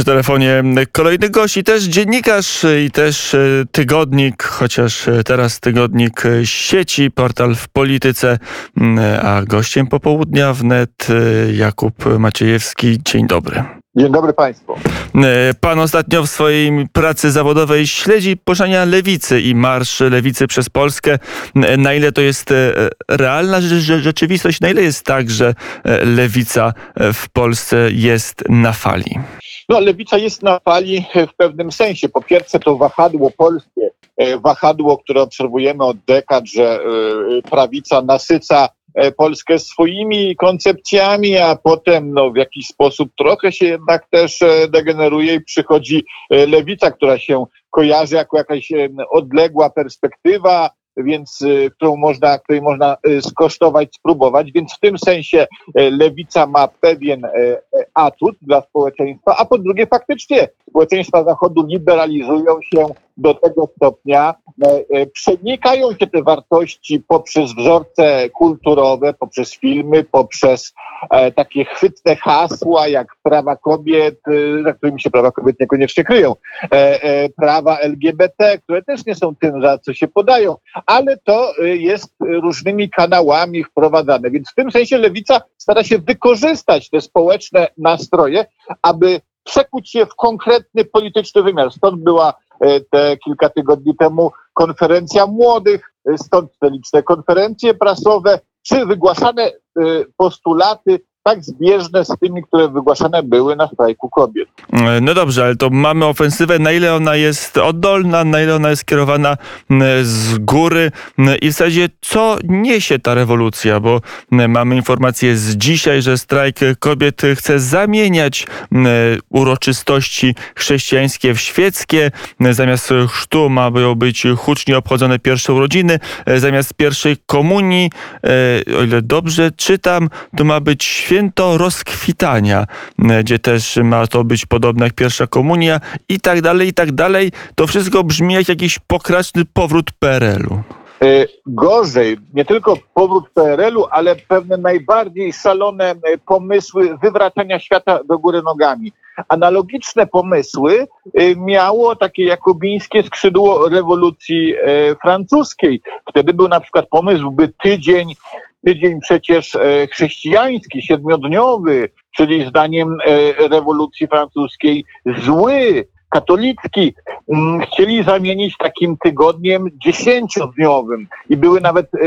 Przy telefonie kolejny gość i też dziennikarz i też e, tygodnik, chociaż e, teraz tygodnik sieci, portal w polityce, a gościem popołudnia wnet Jakub Maciejewski. Dzień dobry. Dzień dobry Państwu. Pan ostatnio w swojej pracy zawodowej śledzi poruszania lewicy i marsz lewicy przez Polskę. Na ile to jest realna rzeczywistość, na ile jest tak, że lewica w Polsce jest na fali? No, lewica jest na fali w pewnym sensie. Po pierwsze, to wahadło polskie, e, wahadło, które obserwujemy od dekad, że e, prawica nasyca e, Polskę swoimi koncepcjami, a potem no, w jakiś sposób trochę się jednak też degeneruje i przychodzi lewica, która się kojarzy jako jakaś odległa perspektywa, więc y, którą można, której można y, skosztować, spróbować, więc w tym sensie y, lewica ma pewien atut dla społeczeństwa, a po drugie faktycznie społeczeństwa Zachodu liberalizują się do tego stopnia, przenikają się te wartości poprzez wzorce kulturowe, poprzez filmy, poprzez e, takie chwytne hasła jak prawa kobiet, za którymi się prawa kobiet niekoniecznie kryją, e, e, prawa LGBT, które też nie są tym, za co się podają, ale to jest różnymi kanałami wprowadzane. Więc w tym sensie lewica stara się wykorzystać te społeczne nastroje, aby przekuć je w konkretny polityczny wymiar. Stąd była te kilka tygodni temu konferencja młodych, y, stąd te liczne konferencje prasowe, czy wygłaszane postulaty tak zbieżne z tymi, które wygłaszane były na strajku kobiet. No dobrze, ale to mamy ofensywę, na ile ona jest oddolna, na ile ona jest kierowana z góry? I w zasadzie co niesie ta rewolucja, bo mamy informację z dzisiaj, że strajk kobiet chce zamieniać uroczystości chrześcijańskie w świeckie, zamiast chrztu mają być hucznie obchodzone pierwsze urodziny, zamiast pierwszej komunii, e, o ile dobrze czytam, to ma być święto rozkwitania, e, gdzie też ma to być podobne jak pierwsza komunia i tak dalej, i tak dalej. To wszystko brzmi jak jakiś pokraczny powrót PRL-u. E, gorzej, nie tylko powrót PRL-u, ale pewne najbardziej szalone e, pomysły wywracania świata do góry nogami. Analogiczne pomysły miało takie jakobińskie skrzydło rewolucji francuskiej. Wtedy był na przykład pomysł, by tydzień tydzień przecież e, chrześcijański, siedmiodniowy, czyli zdaniem e, rewolucji francuskiej zły, katolicki, chcieli zamienić takim tygodniem dziesięciodniowym i były nawet e,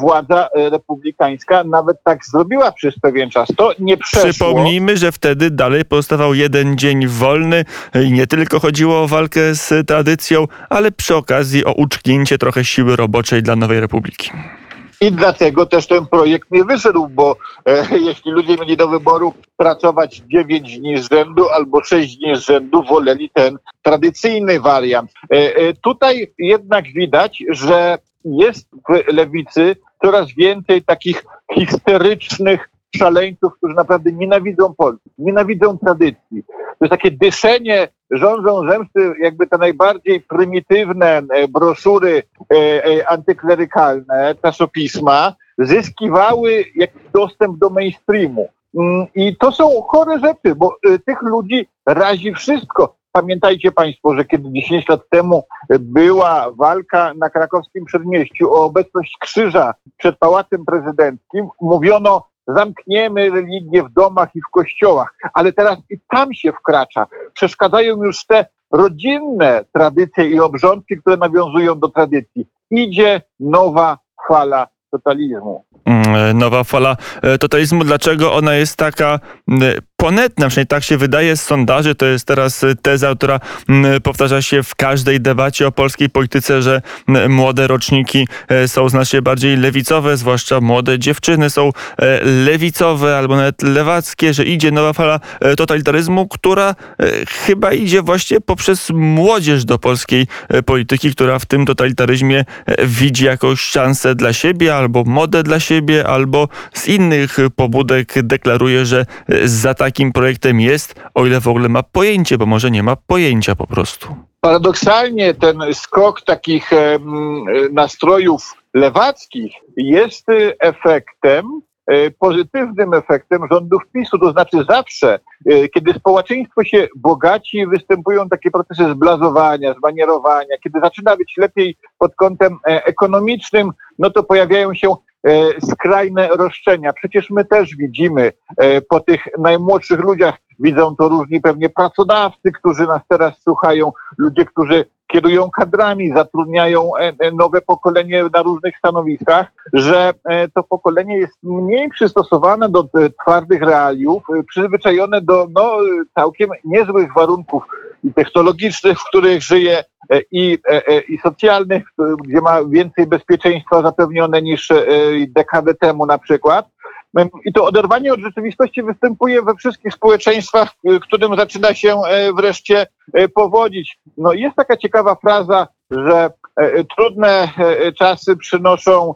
władza republikańska nawet tak zrobiła przez pewien czas. To nie przeszło. Przypomnijmy, że wtedy dalej pozostawał jeden dzień wolny i nie tylko chodziło o walkę z tradycją, ale przy okazji o uczknięcie trochę siły roboczej dla nowej republiki. I dlatego też ten projekt nie wyszedł, bo e, jeśli ludzie mieli do wyboru pracować 9 dni z rzędu albo 6 dni z rzędu, woleli ten tradycyjny wariant. E, e, tutaj jednak widać, że jest w lewicy coraz więcej takich histerycznych szaleńców, którzy naprawdę nienawidzą Polski, nienawidzą tradycji. To jest takie dyszenie rządzą zemsty, jakby te najbardziej prymitywne e, broszury e, e, antyklerykalne, czasopisma, zyskiwały jakiś dostęp do mainstreamu. Mm, I to są chore rzeczy, bo tych ludzi razi wszystko. Pamiętajcie Państwo, że kiedy 10 lat temu była walka na krakowskim przedmieściu o obecność krzyża przed Pałacem Prezydenckim, mówiono, zamkniemy religię w domach i w kościołach, ale teraz i tam się wkracza. Przeszkadzają już te rodzinne tradycje i obrządki, które nawiązują do tradycji. Idzie nowa fala totalizmu. Mm, nowa fala e, totalizmu. Dlaczego ona jest taka ponetna, przynajmniej tak się wydaje z sondaży, to jest teraz teza, która powtarza się w każdej debacie o polskiej polityce, że młode roczniki e, są znacznie bardziej lewicowe, zwłaszcza młode dziewczyny są e, lewicowe albo nawet lewackie, że idzie nowa fala e, totalitaryzmu, która chyba idzie właśnie poprzez młodzież do polskiej polityki, która w tym totalitaryzmie widzi jakąś szansę dla siebie albo modę dla siebie, albo z innych pobudek deklaruje, że za tak takim projektem jest, o ile w ogóle ma pojęcie, bo może nie ma pojęcia po prostu. Paradoksalnie ten skok takich nastrojów lewackich jest y, efektem, pozytywnym efektem rządów PiSu. To znaczy zawsze, kiedy społeczeństwo się bogaci, występują takie procesy zblazowania, zmanierowania, kiedy zaczyna być lepiej pod kątem ekonomicznym, no to pojawiają się skrajne roszczenia. Przecież my też widzimy po tych najmłodszych ludziach, widzą to różni pewnie pracodawcy, którzy nas teraz słuchają, ludzie, którzy kierują kadrami, zatrudniają e, e, nowe pokolenie na różnych stanowiskach, że e, to pokolenie jest mniej przystosowane do twardych realiów, przyzwyczajone do no, całkiem niezłych warunków technologicznych, w których żyje i, i socjalnych, gdzie ma więcej bezpieczeństwa zapewnione niż dekadę temu na przykład. I to oderwanie od rzeczywistości występuje we wszystkich społeczeństwach, którym zaczyna się wreszcie powodzić. No jest taka ciekawa fraza, że trudne czasy przynoszą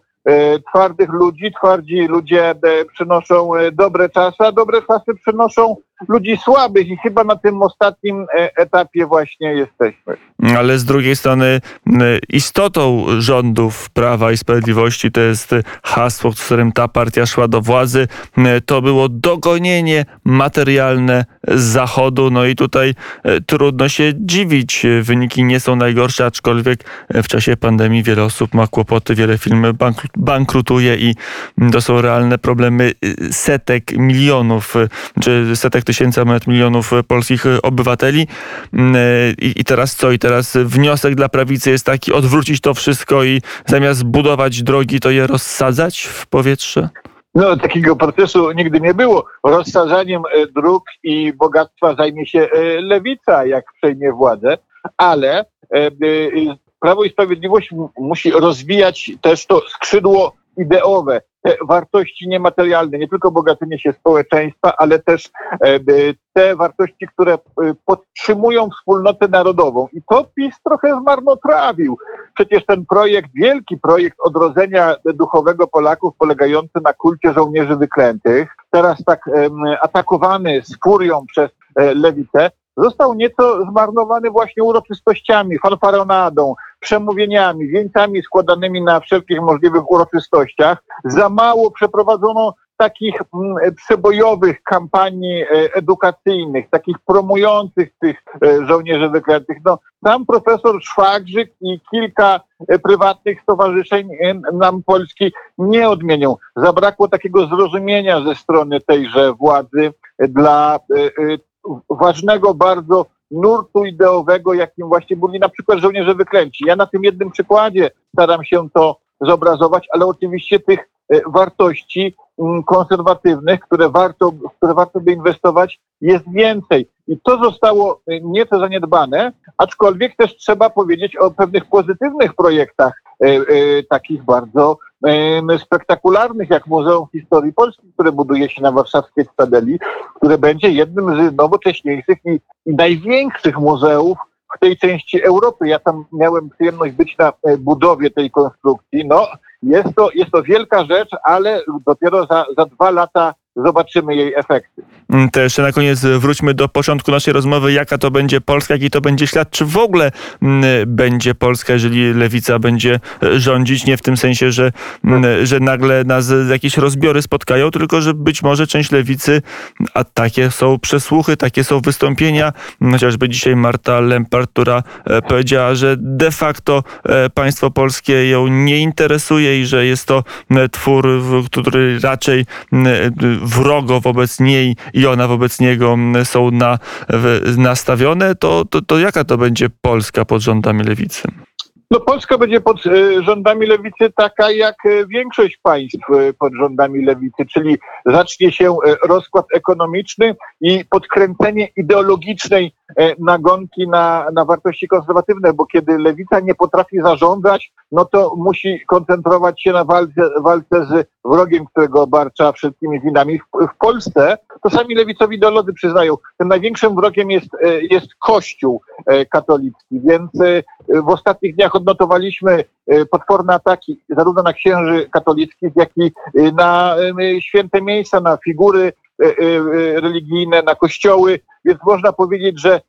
twardych ludzi, twardzi ludzie przynoszą dobre czasy, a dobre czasy przynoszą ludzi słabych i chyba na tym ostatnim e, etapie właśnie jesteśmy. Ale z drugiej strony istotą rządów Prawa i Sprawiedliwości to jest hasło, z którym ta partia szła do władzy. To było dogonienie materialne z Zachodu. No i tutaj e, trudno się dziwić. Wyniki nie są najgorsze, aczkolwiek w czasie pandemii wiele osób ma kłopoty, wiele firm bankrutuje i to są realne problemy setek milionów, czy setek tysięcy, a nawet milionów e, polskich e, obywateli. Mm, e, I, I, teraz co? I teraz wniosek dla prawicy jest taki, odwrócić to wszystko i zamiast budować drogi, to je rozsadzać w powietrze? No, takiego procesu nigdy nie było. Rozsadzaniem dróg i bogactwa zajmie się lewica, jak przejmie władzę, ale Prawo i Sprawiedliwość musi rozwijać też to skrzydło ideowe, te wartości niematerialne, nie tylko bogacenie się społeczeństwa, ale też e, te wartości, które e, podtrzymują wspólnotę narodową. I to PiS trochę zmarnotrawił. Przecież ten projekt, wielki projekt odrodzenia duchowego Polaków polegający na kulcie żołnierzy wyklętych, teraz tak atakowany z furią przez e, lewicę, został nieco zmarnowany właśnie uroczystościami, fanfaronadą, przemówieniami, wieńcami składanymi na wszelkich możliwych uroczystościach. Za mało przeprowadzono takich mm, przebojowych kampanii e, edukacyjnych, takich promujących tych e, żołnierzy wyklętych. No, sam profesor Szwagrzyk i kilka e, prywatnych stowarzyszeń nam Polski nie odmienią. Zabrakło takiego zrozumienia ze strony tejże władzy dla ważnego bardzo nurtu ideowego, jakim właśnie byli na przykład żołnierze wyklęci. Ja na tym jednym przykładzie staram się to zobrazować, ale oczywiście tych e, wartości mm, konserwatywnych, które warto, które warto by inwestować, jest więcej. I to zostało e, nieco zaniedbane, aczkolwiek też trzeba powiedzieć o pewnych pozytywnych projektach, e, takich bardzo spektakularnych, jak Muzeum Historii Polski, które buduje się na warszawskiej Stadeli, które będzie jednym z nowocześniejszych i, największych muzeów w tej części Europy. Ja tam miałem przyjemność być na e, budowie tej konstrukcji. No, jest to, jest to wielka rzecz, ale dopiero za, za dwa lata zobaczymy jej efekty. Mm, to jeszcze na koniec wróćmy do początku naszej rozmowy. Jaka to będzie Polska, jaki to będzie ślad? Czy w ogóle mm, będzie Polska, jeżeli lewica będzie e, rządzić? Nie w tym sensie, że, mm, że nagle nas jakieś rozbiory spotkają, tylko że być może część lewicy, a takie są przesłuchy, takie są wystąpienia, chociażby dzisiaj Marta Lempart, która e, powiedziała, że de facto e, państwo polskie ją nie interesuje i że jest to twór, który raczej wrogo wobec niej i ona wobec niego mm, są na, nastawione, to, to, to jaka to będzie Polska pod rządami lewicy? No Polska będzie pod e, rządami lewicy taka jak e, większość państw e, pod rządami lewicy, czyli zacznie się rozkład ekonomiczny i podkręcenie ideologicznej nagonki na, na wartości konserwatywne, bo kiedy lewica nie potrafi zarządzać, no to musi koncentrować się na walce, walce z wrogiem, którego obarcza wszelkimi winami. W, w Polsce to sami lewicowi ideolodzy przyznają, tym największym wrogiem jest, jest Kościół katolicki, więc w ostatnich dniach odnotowaliśmy e, potworne ataki zarówno na księży katolickich, jak i e, na e, święte miejsca, na figury religijne, na kościoły. Więc można powiedzieć, że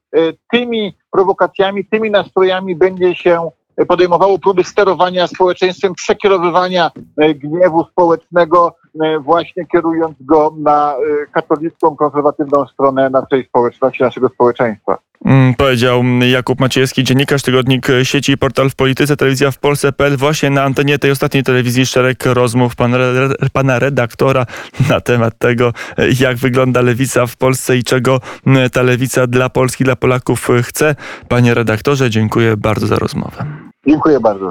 tymi prowokacjami, tymi nastrojami będzie się podejmowało próby sterowania społeczeństwem, przekierowywania gniewu społecznego e, właśnie kierując go na e, katolicką, konserwatywną stronę naszej społeczności, naszego społeczeństwa. Mm, Powiedział Jakub Maciejewski, dziennikarz, tygodnik sieci i portal w polityce, telewizja w Polsce.pl. Właśnie na antenie tej ostatniej telewizji szereg rozmów pana, pana redaktora na temat tego, jak wygląda lewica w Polsce i czego mm, ta lewica dla Polski, dla Polaków chce. Panie redaktorze, dziękuję bardzo za rozmowę. Dziękuję bardzo.